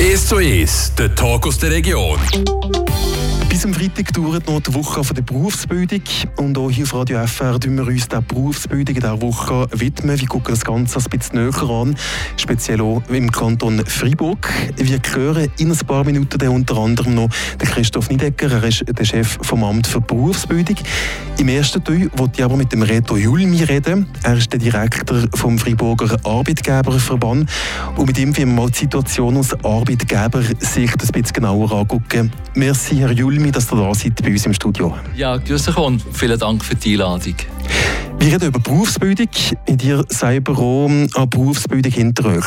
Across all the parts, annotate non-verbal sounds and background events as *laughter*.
1 zu 1, der Talk aus der Region. Bis am Freitag dauert noch die Woche der Berufsbildung. Und auch hier auf Radio FR widmen wir uns der Berufsbildung in dieser Woche widmen. Wir gucken das Ganze ein bisschen näher an, speziell auch im Kanton Freiburg. Wir hören in ein paar Minuten unter anderem noch Christoph Niedecker. Er ist der Chef vom Amt für Berufsbildung. Im ersten Teil wollte ich aber mit dem Reto Julmi reden. Er ist der Direktor vom Freiburger Arbeitgeberverband. Und mit ihm werden wir mal die Situation aus Arbeitgebersicht ein bisschen genauer angucken. Merci, Herr Julmi dass ihr da seid bei uns im Studio. Ja, grüß euch und vielen Dank für die Einladung. Wir reden über Berufsbildung. In dir selber auch eine Berufsbildung hinter euch.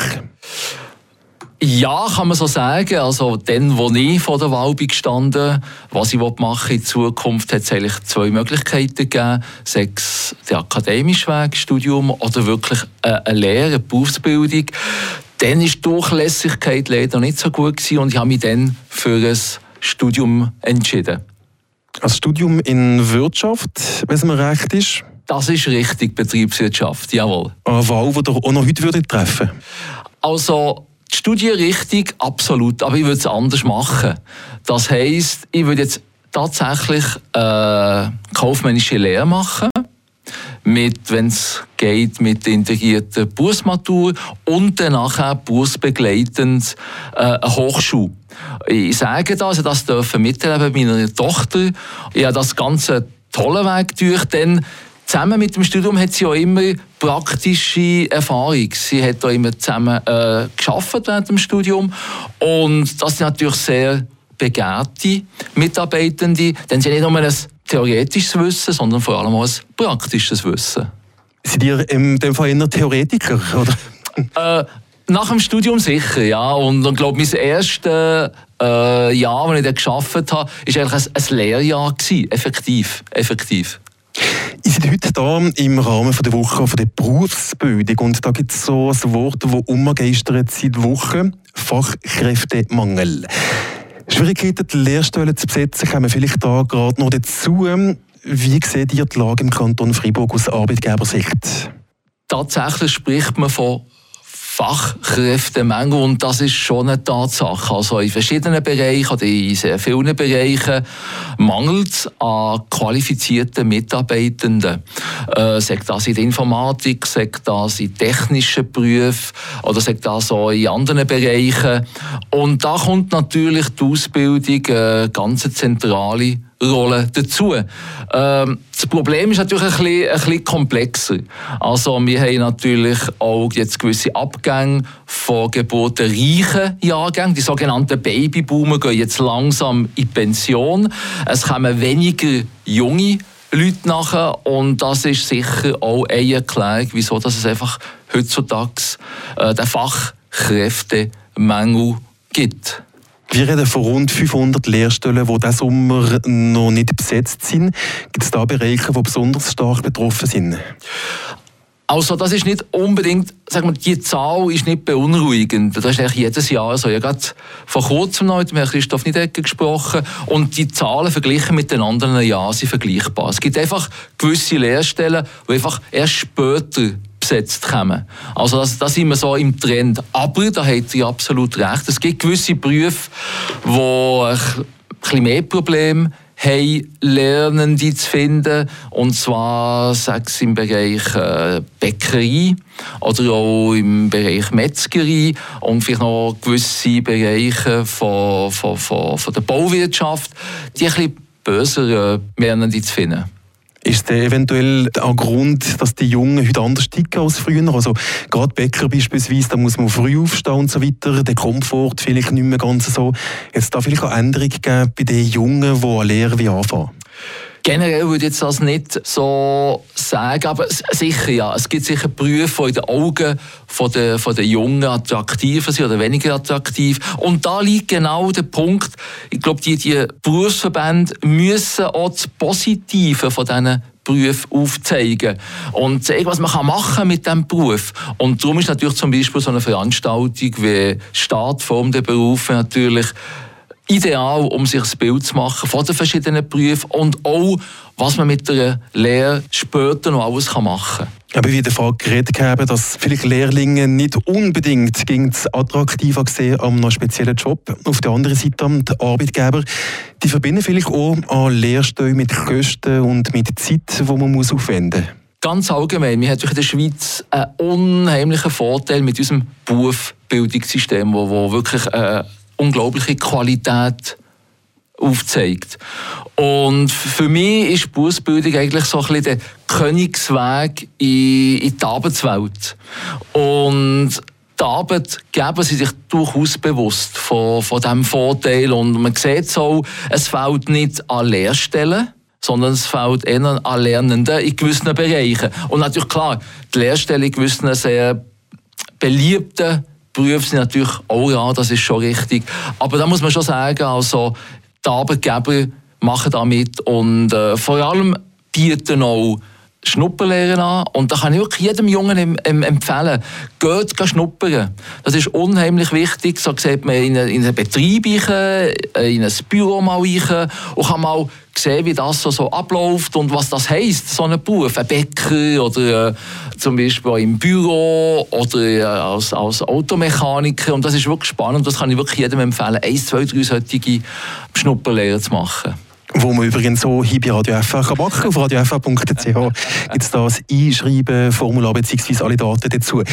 Ja, kann man so sagen. Also, dann, wo ich vor der Wahl bin gestanden, was ich machen in Zukunft, hat es eigentlich zwei Möglichkeiten gegeben. Sechs, der akademische Weg, Studium oder wirklich eine Lehre, eine Berufsbildung. Dann war die Durchlässigkeit leider nicht so gut gewesen und ich habe mich dann für ein Studium entschieden. Als Studium in Wirtschaft, wenn es mir recht ist? Das ist richtig, Betriebswirtschaft, jawohl. Eine Wahl, die ihr auch noch heute würdet treffen Also, die Studienrichtung absolut, aber ich würde es anders machen. Das heisst, ich würde jetzt tatsächlich äh, kaufmännische Lehre machen mit, wenn es geht, mit der integrierten Berufsmatur und dann nachher berufsbegleitend äh, eine Hochschule. Ich sage das, also das dürfen miterleben meiner Tochter. Ich habe das ganze tolle Weg durch, denn zusammen mit dem Studium hat sie auch immer praktische Erfahrung. Sie hat auch immer zusammen äh, geschafft während dem Studium und das sind natürlich sehr begehrte Mitarbeitende, denn sie haben nicht nur ein theoretisches Wissen, sondern vor allem auch ein praktisches Wissen. Sind ihr in dem Fall eher Theoretiker, oder? Äh, nach dem Studium sicher, ja. Und ich glaube, mein erstes äh, Jahr, das ich dann gearbeitet habe, war eigentlich ein, ein Lehrjahr. Gewesen. Effektiv. Effektiv. Ich bin heute hier im Rahmen der Woche der Berufsbildung und da gibt es so ein Wort, das umgeistert seit Wochen: Fachkräftemangel. Schwierigkeiten, die Lehrstellen zu besetzen, kommen vielleicht da gerade noch dazu. Wie seht ihr die Lage im Kanton Freiburg aus Arbeitgebersicht? Tatsächlich spricht man von Fachkräftemangel und das ist schon eine Tatsache. Also in verschiedenen Bereichen oder in sehr vielen Bereichen mangelt es an qualifizierten Mitarbeitenden. Äh, sagt das in der Informatik, sagt das in technischen Berufen oder sagt das auch in anderen Bereichen. Und da kommt natürlich die Ausbildung eine ganz zentrale Rolle dazu. Ähm, das Problem ist natürlich ein bisschen, ein bisschen komplexer. Also wir haben natürlich auch jetzt gewisse Abgänge von geburtenreichen Jahrgängen. Die sogenannten Babyboomer gehen jetzt langsam in Pension. Es kommen weniger junge Leute nachher und das ist sicher auch eine Erklärung, wieso dass es einfach heutzutage äh, den Fachkräftemangel gibt. Wir reden von rund 500 Lehrstellen, die diesen Sommer noch nicht besetzt sind. Gibt es da Bereiche, die besonders stark betroffen sind? Also das ist nicht unbedingt, sagen wir, die Zahl ist nicht beunruhigend. Das ist eigentlich jedes Jahr so. Ich habe gerade vor kurzem noch mit Herrn Christoph Niedecker gesprochen und die Zahlen verglichen mit den anderen Jahren sind vergleichbar. Es gibt einfach gewisse Lehrstellen, die einfach erst später besetzt kommen. Also das, das sind wir so im Trend. Aber da hat sie absolut recht. Es gibt gewisse Berufe, wo ein bisschen mehr Probleme haben, Lernende zu finden. Und zwar sechs im Bereich äh, Bäckerei oder auch im Bereich Metzgerei und vielleicht noch gewisse Bereiche von, von, von, von der Bauwirtschaft, die ein bisschen böser äh, Lernende zu finden. Ist der eventuell ein Grund, dass die Jungen heute anders ticken als früher? Also gerade Bäcker beispielsweise, da muss man früh aufstehen und so weiter, der Komfort vielleicht nicht mehr ganz so. Jetzt da vielleicht auch Änderungen geben bei den Jungen, die eine Lehre wie anfangen? Generell würde ich jetzt das nicht so sagen, aber sicher ja. Es gibt sicher Berufe, die in den Augen von der, von der Jungen attraktiver sind oder weniger attraktiv. Und da liegt genau der Punkt. Ich glaube, die, die Berufsverbände müssen auch das Positive von diesen Beruf aufzeigen und zeigen, was man machen mit diesem Beruf. Und darum ist natürlich zum Beispiel so eine Veranstaltung wie Startform der Berufe natürlich ideal, um sich ein Bild zu machen von den verschiedenen Berufen und auch, was man mit der Lehre später noch alles machen kann. Aber wie davon geredet haben, dass vielleicht Lehrlinge nicht unbedingt attraktiver sehen am einem speziellen Job. Auf der anderen Seite die Arbeitgeber, die verbinden vielleicht auch an Lehrstellen mit Kosten und mit Zeit, die man muss aufwenden muss. Ganz allgemein, wir haben in der Schweiz einen unheimlichen Vorteil mit unserem Berufsbildungssystem, wo, wo wirklich eine unglaubliche Qualität aufzeigt. Und für mich ist Berufsbildung eigentlich so ein bisschen der Königsweg in, in die Arbeitswelt. Und die Arbeitgeber sind sich durchaus bewusst von, von diesem Vorteil. Und man sieht so, es fällt nicht an Lehrstellen, sondern es fällt eher an Lernenden in gewissen Bereichen. Und natürlich klar, die Lehrstellen in gewissen sehr beliebten Berufen sind natürlich auch ja, das ist schon richtig. Aber da muss man schon sagen, also die Arbeitgeber machen da mit und äh, vor allem bieten auch Schnupperlehren an. Und da kann ich wirklich jedem Jungen empfehlen, geht, schnuppern. Das ist unheimlich wichtig. So sieht man in, in einen Betrieb rein, in ein Büro mal rein und kann mal sehen, wie das so, so abläuft und was das heisst, so ein Beruf. Ein Bäcker oder äh, zum Beispiel im Büro oder äh, als, als Automechaniker. Und das ist wirklich spannend. Das kann ich wirklich jedem empfehlen, eins, zwei, drei solche Schnupperlehren zu machen. Wo man übrigens so hier bei Radio FR kann machen Auf radiofr.ch gibt es das Einschreiben, Formular bzw. alle Daten dazu.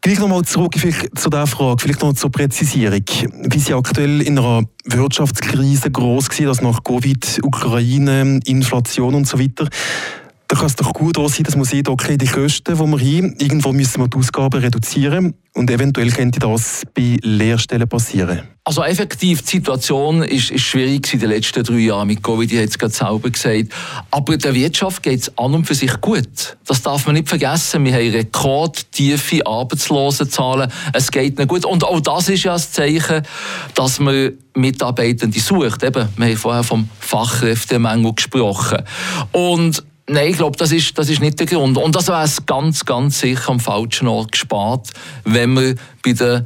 Gleich nochmal zurück zu dieser Frage, vielleicht noch zur Präzisierung. Wie sie aktuell in einer Wirtschaftskrise groß war, dass nach Covid, Ukraine, Inflation und so weiter, da kann es doch gut sein, dass man sieht, okay, die Kosten, die wir haben, irgendwo müssen wir die Ausgaben reduzieren und eventuell könnte das bei Lehrstellen passieren. Also effektiv, die Situation ist, ist schwierig in den letzten drei Jahren mit Covid, ich habe es gerade selber gesagt. Aber der Wirtschaft geht es an und für sich gut. Das darf man nicht vergessen. Wir haben rekordtiefe Arbeitslosenzahlen. Es geht nicht gut. Und auch das ist ja ein Zeichen, dass man Mitarbeitende sucht. Eben, wir haben vorher vom Fachkräftemangel gesprochen. Und Nein, ich glaube, das ist, das ist nicht der Grund. Und das wäre ganz, ganz sicher am falschen Ort gespart, wenn wir bei der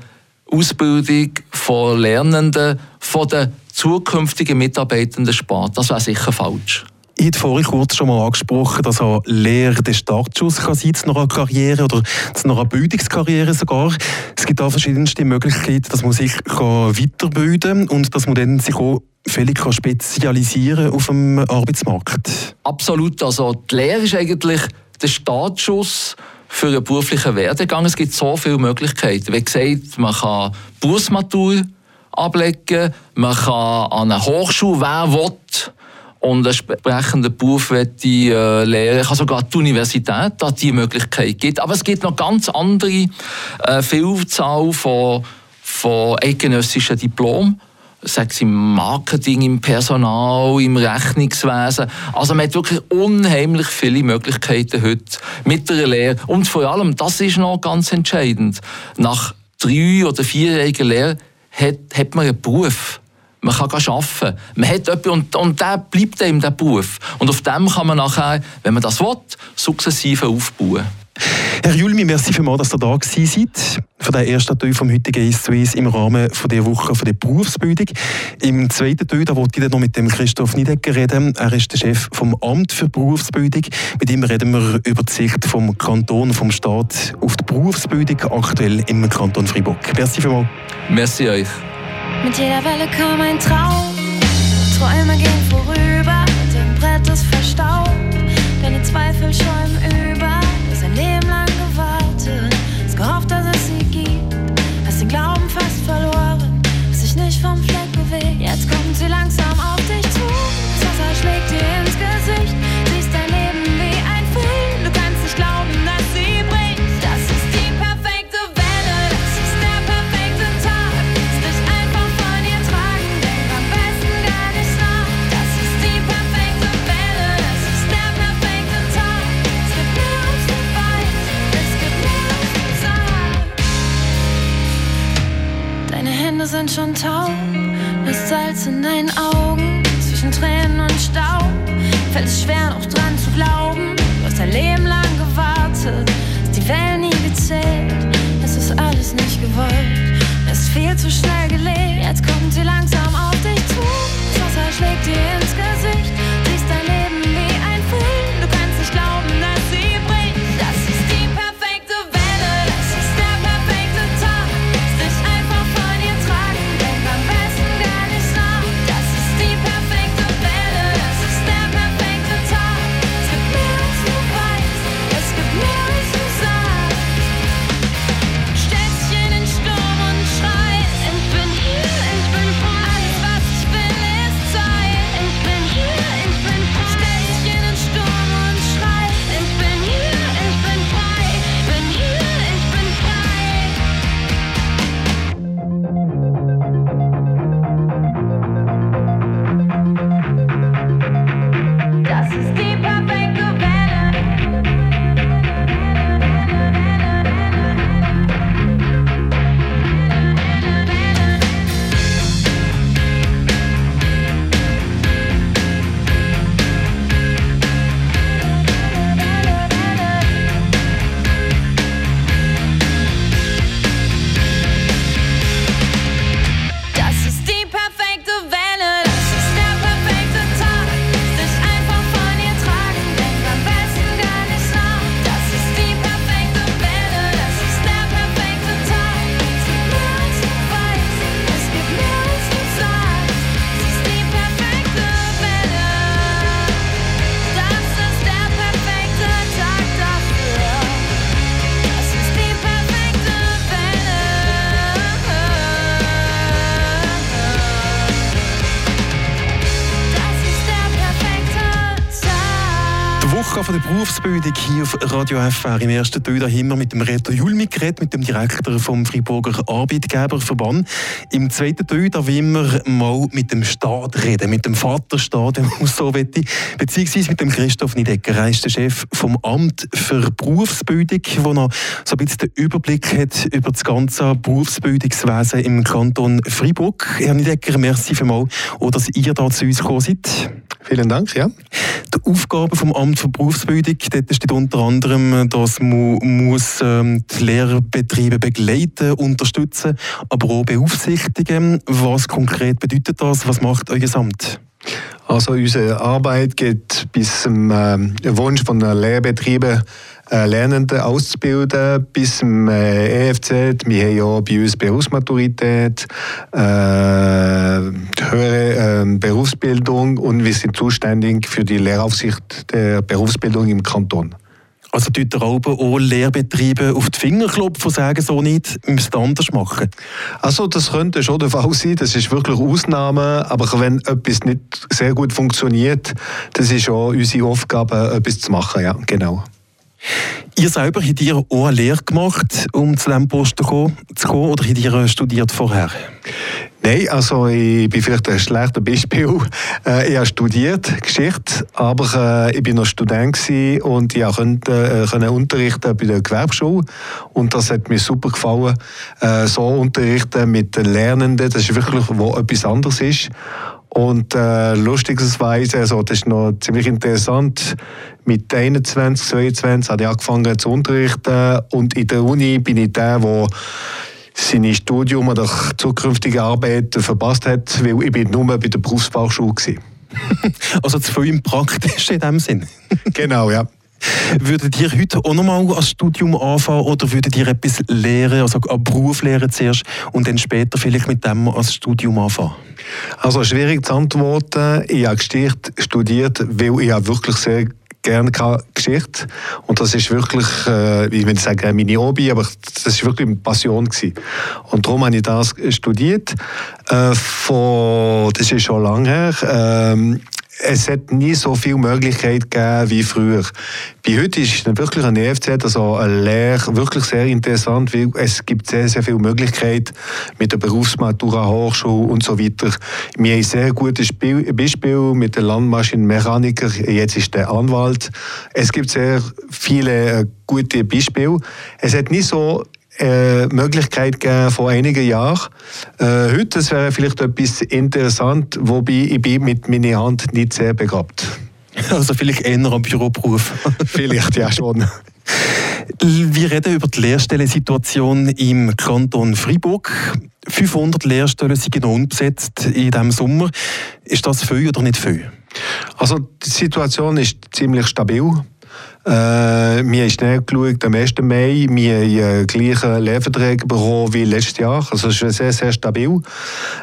Ausbildung von Lernenden, von den zukünftigen Mitarbeitenden spart. Das wäre sicher falsch. Ich habe vorhin kurz schon mal angesprochen, dass eine Lehre der Startschuss kann sein zu einer Karriere oder zu einer Bildungskarriere sogar. Es gibt da verschiedenste Möglichkeiten, dass man sich weiterbilden kann und dass man dann sich auch völlig spezialisieren auf dem Arbeitsmarkt. Absolut. Also die Lehre ist eigentlich der Startschuss für einen beruflichen Werdegang. Es gibt so viele Möglichkeiten. Wie gesagt, man kann Berufsmatur ablegen, man kann an einer Hochschule, wer will, und einen entsprechenden Beruf möchte äh, lernen. kann sogar die Universität da die Möglichkeit gibt. Aber es gibt noch ganz andere äh, Vielzahl von, von eidgenössischen Diplomen sei es im Marketing, im Personal, im Rechnungswesen. Also man hat wirklich unheimlich viele Möglichkeiten heute mit der Lehre. Und vor allem, das ist noch ganz entscheidend, nach drei oder vierjähriger Lehre hat, hat man einen Beruf. Man kann arbeiten. Man hat etwas, und, und der bleibt einem der Beruf. Und auf dem kann man nachher, wenn man das will, sukzessive aufbauen. Herr Julmi, merci vielmals, dass ihr da gewesen seid. Für den ersten Teil vom heutigen «Ist zu im Rahmen von der Woche von der Berufsbildung. Im zweiten Teil, da wollte ich dann noch mit dem Christoph Niedecker reden. Er ist der Chef vom Amt für Berufsbildung. Mit ihm reden wir über die Sicht vom Kanton, vom Staat auf die Berufsbildung aktuell im Kanton Freiburg. Merci vielmals. Merci euch. Mit jeder Welle kam ein Traum. Träume gehen vorüber, dein Brett ist verstaubt. Deine Zweifel schäumen über. Viel zu schnell gelebt, jetzt kommt sie langsam auf Berufsbildung hier auf Radio FR. Im ersten Teil haben wir mit dem Reto Julmi geredet, mit dem Direktor vom Freiburger Arbeitgeberverband. Im zweiten Teil da wollen wir mal mit dem Staat reden, mit dem Vaterstaat, wenn man so will, beziehungsweise mit dem Christoph Niedecker. Er ist der Chef vom Amt für Berufsbildung, der noch so ein bisschen den Überblick hat über das ganze Berufsbildungswesen im Kanton Freiburg. Herr Niedecker, merci vielmals, dass ihr da zu uns gekommen seid. Vielen Dank, ja. Die Aufgabe vom Amt für Berufsbildung, dort steht unter anderem, dass man muss, ähm, die Lehrbetriebe begleiten, unterstützen, aber auch beaufsichtigen. Was konkret bedeutet das? Was macht euer Amt? Also unsere Arbeit geht bis zum äh, Wunsch von Lehrbetrieben äh, Lernende auszubilden bis zum äh, EFZ. Wir haben ja bei uns Berufsmaturität, äh, höhere äh, Berufsbildung und wir sind zuständig für die Lehraufsicht der Berufsbildung im Kanton. Also tut Alben auch Lehrbetriebe auf die Finger klopfen und sagen so nicht, wir müssen anders machen? Also das könnte schon der Fall sein, das ist wirklich Ausnahme, aber wenn etwas nicht sehr gut funktioniert, das ist auch unsere Aufgabe, etwas zu machen, ja, genau. Ihr selber habt ihr auch eine Lehre gemacht, um zu diesem Posten zu kommen, oder habt ihr studiert vorher? Nein, also ich bin vielleicht ein schlechtes Beispiel. *laughs* Äh, ich habe studiert Geschichte, aber äh, ich bin noch Student und ich konnte äh, unterrichten bei der Gewerbeschule und das hat mir super gefallen. Äh, so unterrichten mit den Lernenden, das ist wirklich wo etwas anderes ist. Und äh, lustigerweise, also das ist noch ziemlich interessant, mit 21, 22 habe ich angefangen zu unterrichten und in der Uni bin ich der, der sein Studium oder zukünftige Arbeit verpasst hat, weil ich bin nur bei der Berufsfachschule war. *laughs* also zu viel im Praktischen in dem Sinn? *laughs* genau, ja. Würdet ihr heute auch nochmal als Studium anfangen oder würdet ihr etwas lehren, also einen Beruf lehren zuerst und dann später vielleicht mit dem als Studium anfangen? Also schwierig zu antworten. Ich habe Geschichte studiert, weil ich wirklich sehr gerne Geschichte und das ist wirklich, äh, ich nicht sagen meine Hobby, aber das ist wirklich eine Passion gewesen. Und darum habe ich das studiert. Äh, von, das ist schon lange her. Ähm, es hat nie so viele Möglichkeiten gegeben wie früher. Bei heute ist wirklich ein EFZ, also eine Lehre, wirklich sehr interessant, weil es gibt sehr, sehr viele Möglichkeiten mit der Berufsmatura, Hochschule und so weiter. Wir haben ein sehr gutes Beispiel mit dem Landmaschinenmechaniker, jetzt ist der Anwalt. Es gibt sehr viele äh, gute Beispiele. Es hat nie so äh, Möglichkeit gegeben vor einigen Jahren. Äh, heute wäre vielleicht etwas interessant, wobei ich bin mit meiner Hand nicht sehr begabt. *laughs* Also vielleicht eher am Büroberuf. *laughs* vielleicht ja schon. Wir reden über die Lehrstellensituation im Kanton Freiburg. 500 Lehrstellen sind noch unbesetzt in diesem Sommer. Ist das viel oder nicht viel? Also die Situation ist ziemlich stabil. Äh, wir haben schnell geschaut, am 1. Mai, wir haben äh, gleiche Lehrverträge bekommen wie letztes Jahr. Also es ist sehr, sehr stabil.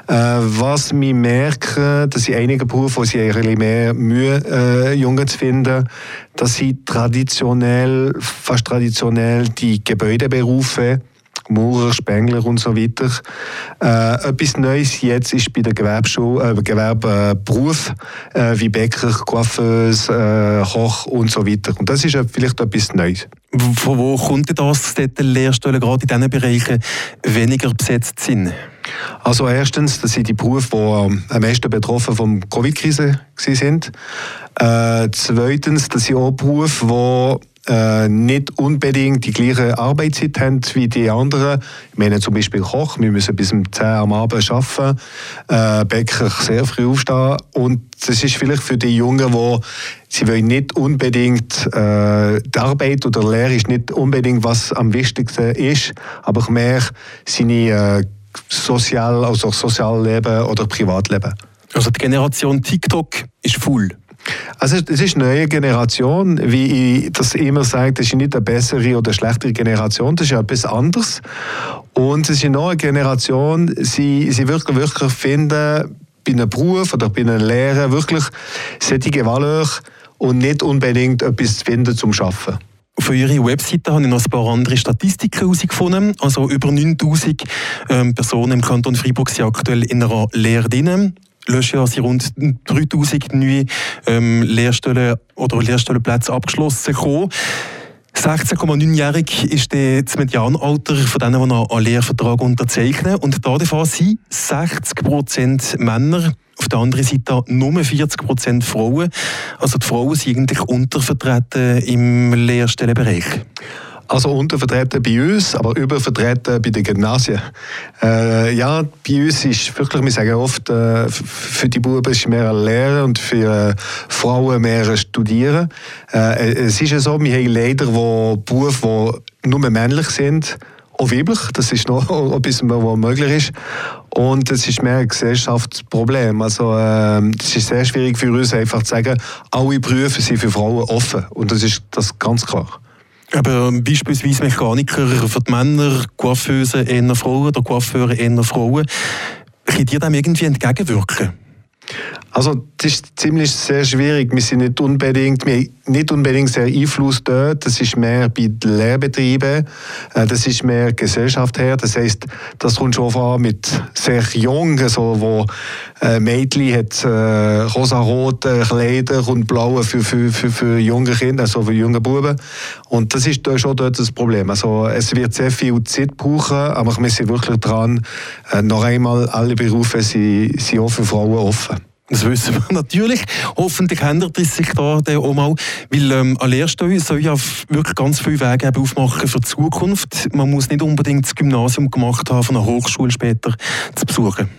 Äh, was wir merken, dass in einigen Berufen, wo sie bisschen mehr Mühe äh, Jungen zu finden, dass sie traditionell, fast traditionell die Gebäudeberufe Maurer, Spengler und so weiter. Äh, etwas Neues jetzt ist bei den Gewerbeschule, äh, Gewerbeberuf äh, wie Bäcker, Coiffeuse, äh, Koch und so weiter. Und das ist äh, vielleicht etwas Neues. Von wo kommt das, dass die Lehrstellen gerade in diesen Bereichen weniger besetzt sind? Also erstens, das sind die Berufe, die am meisten betroffen vom Covid-Krise sind. Äh, zweitens, das sind auch Berufe, die äh, nicht unbedingt die gleiche Arbeitszeit haben wie die anderen. Ich meine zum Beispiel Koch, wir müssen bis um 10 Uhr am Abend arbeiten, äh, Bäcker sehr früh aufstehen und das ist vielleicht für die Jungen, die sie wollen nicht unbedingt äh, die Arbeit oder die Lehre ist nicht unbedingt was am wichtigsten ist, aber mehr seine äh, sozial, also Sozialleben oder Privatleben. Also die Generation TikTok ist full. Also es ist eine neue Generation, wie ich das immer sage, das ist nicht eine bessere oder schlechtere Generation, das ist etwas anderes. Und es ist eine neue Generation, sie, sie wirklich, wirklich finden, bei einem Beruf oder bei einer Lehre wirklich solche Valeur und nicht unbedingt etwas zu finden zum Arbeiten. Auf eurer Webseite habe ich noch ein paar andere Statistiken herausgefunden. Also über 9000 ähm, Personen im Kanton Freiburg sind aktuell in einer Lehre drin. Letztes Jahr sind rund 3000 neue ähm, Lehrstellen oder Lehrstellenplätze abgeschlossen gekommen. 16,9-jährig ist das Medianalter von denen, die einen Lehrvertrag unterzeichnen. Und davon sind 60% Männer, auf der anderen Seite nur 40% Frauen. Also die Frauen sind eigentlich untervertreten im Lehrstellenbereich. Also untervertreten bei uns, aber übervertreten bei den Gymnasien. Äh, ja, bei uns ist wirklich, wir sagen oft, äh, für die Buben ist mehr ein Lehren und für äh, Frauen mehr ein Studieren. Äh, es ist ja so, wir haben leider wo Berufe, die nur männlich sind, auch weiblich, das ist noch *laughs* etwas, was möglich ist. Und es ist mehr ein Gesellschaftsproblem. Also, äh, es ist sehr schwierig für uns einfach zu sagen, alle Berufe sind für Frauen offen. Und das ist das ganz klar. Aber beispielsweise Mechaniker für die Männer, Coiffeuse eher Frauen oder Coiffeure eher Frauen. Könnt ihr dem irgendwie entgegenwirken? Also das ist ziemlich sehr schwierig. Wir sind nicht unbedingt, wir nicht unbedingt sehr Einfluss dort. Das ist mehr bei den Lehrbetrieben. Äh, das ist mehr Gesellschaft her. Das heißt, das kommt schon vor mit sehr jung, also wo äh, Mädchen hat äh, rosa-rote Kleider und blaue für, für, für, für junge Kinder, also für junge Buben. Und das ist schon dort das Problem. Also es wird sehr viel Zeit brauchen, aber wir sind wirklich dran. Äh, noch einmal, alle Berufe sind, sind auch Frauen offen. Das wissen wir natürlich. Hoffentlich ändert es sich da auch mal, weil ähm, eine Lehrstelle soll ja wirklich ganz viele Wege aufmachen für die Zukunft. Man muss nicht unbedingt das Gymnasium gemacht haben, von einer Hochschule später zu besuchen.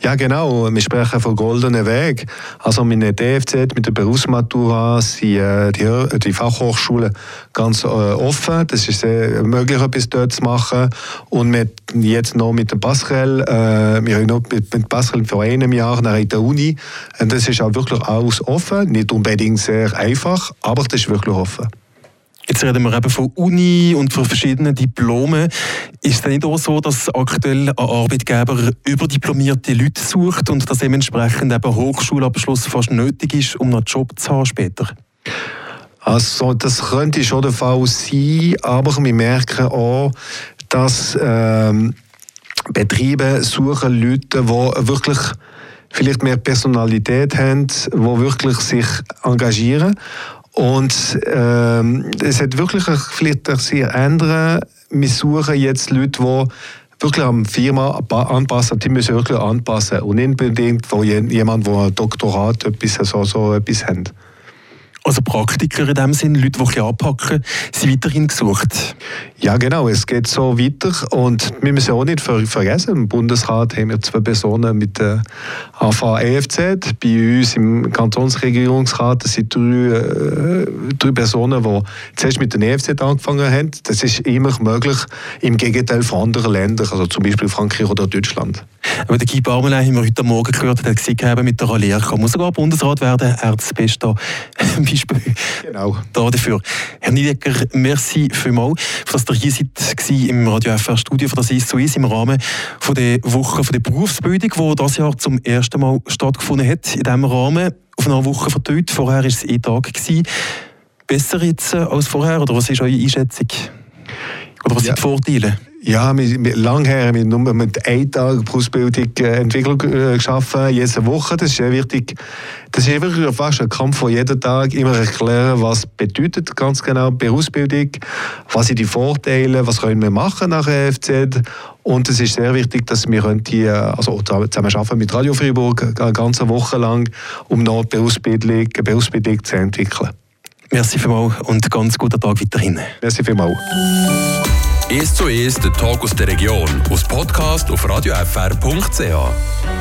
Ja, genau. Wir sprechen von goldenen Weg. Also mit der DFZ, mit der Berufsmatura sind äh, die, die Fachhochschulen ganz äh, offen. Das ist sehr möglich, etwas dort zu machen. Und mit, jetzt noch mit der Passerelle, äh, wir haben noch mit, mit Passerelle vor einem Jahr nach der Uni. Und das ist auch wirklich alles offen. Nicht unbedingt sehr einfach, aber das ist wirklich offen. Jetzt reden wir eben von Uni und von verschiedenen Diplomen. Ist es nicht auch so, dass aktuell ein Arbeitgeber überdiplomierte Leute sucht und dass dementsprechend eben Hochschulabschluss fast nötig ist, um einen Job zu haben später? Also das könnte schon der Fall sein, aber wir merken auch, dass ähm, Betriebe suchen Leute, die wirklich vielleicht mehr Personalität haben, die wirklich sich engagieren und ähm, es hat wirklich vielleicht sehr ändern. Wir suchen jetzt Leute, die wirklich am Firma anpassen, die müssen wirklich anpassen und nicht unbedingt wo jemand, der ein Doktorat etwas, so, so etwas hat. Also Praktiker in dem Sinn, Leute, die anpacken, sind weiterhin gesucht. Ja, genau. Es geht so weiter. Und wir müssen auch nicht vergessen, im Bundesrat haben wir zwei Personen mit der AV EFZ. Bei uns im Kantonsregierungsrat sind drei, äh, drei Personen, die zuerst mit der EFZ angefangen haben. Das ist immer möglich, im Gegenteil von anderen Ländern, also zum Beispiel Frankreich oder Deutschland. Aber der Guy Barmelin haben wir heute Morgen gehört, der gesagt mit der Lehre muss sogar Bundesrat werden. Er hat das Beste *laughs* Beispiel genau. da dafür. Herr Niedecker, merci vielmals, dass ihr hier seid im Radio FR Studio von der SIS so ist, im Rahmen von der Woche von der Berufsbildung, die dieses Jahr zum ersten Mal stattgefunden hat. In diesem Rahmen auf einer Woche verteilt. Vorher war es ein Tag. Besser jetzt äh, als vorher, oder was ist eure Einschätzung? Oder was ja. sind die Vorteile? Ja, wir, wir, lange her haben wir nur mit einem Tag Berufsbildung äh, Entwicklung äh, geschaffen, jede Woche. Das ist sehr wichtig. Das ist wirklich fast ein Kampf von jedem Tag, immer erklären, was bedeutet ganz genau Berufsbildung, was sind die Vorteile, was können wir machen nach der FZ. Und es ist sehr wichtig, dass wir die, also zusammen arbeiten mit Radio Freiburg eine ganze Woche lang, um noch Berufsbildung, Berufsbildung zu entwickeln. Merci vielmals und ganz guten Tag weiterhin. Merci vielmals. «Es zu Es, der Tag aus der Region» aus Podcast auf radiofr.ch.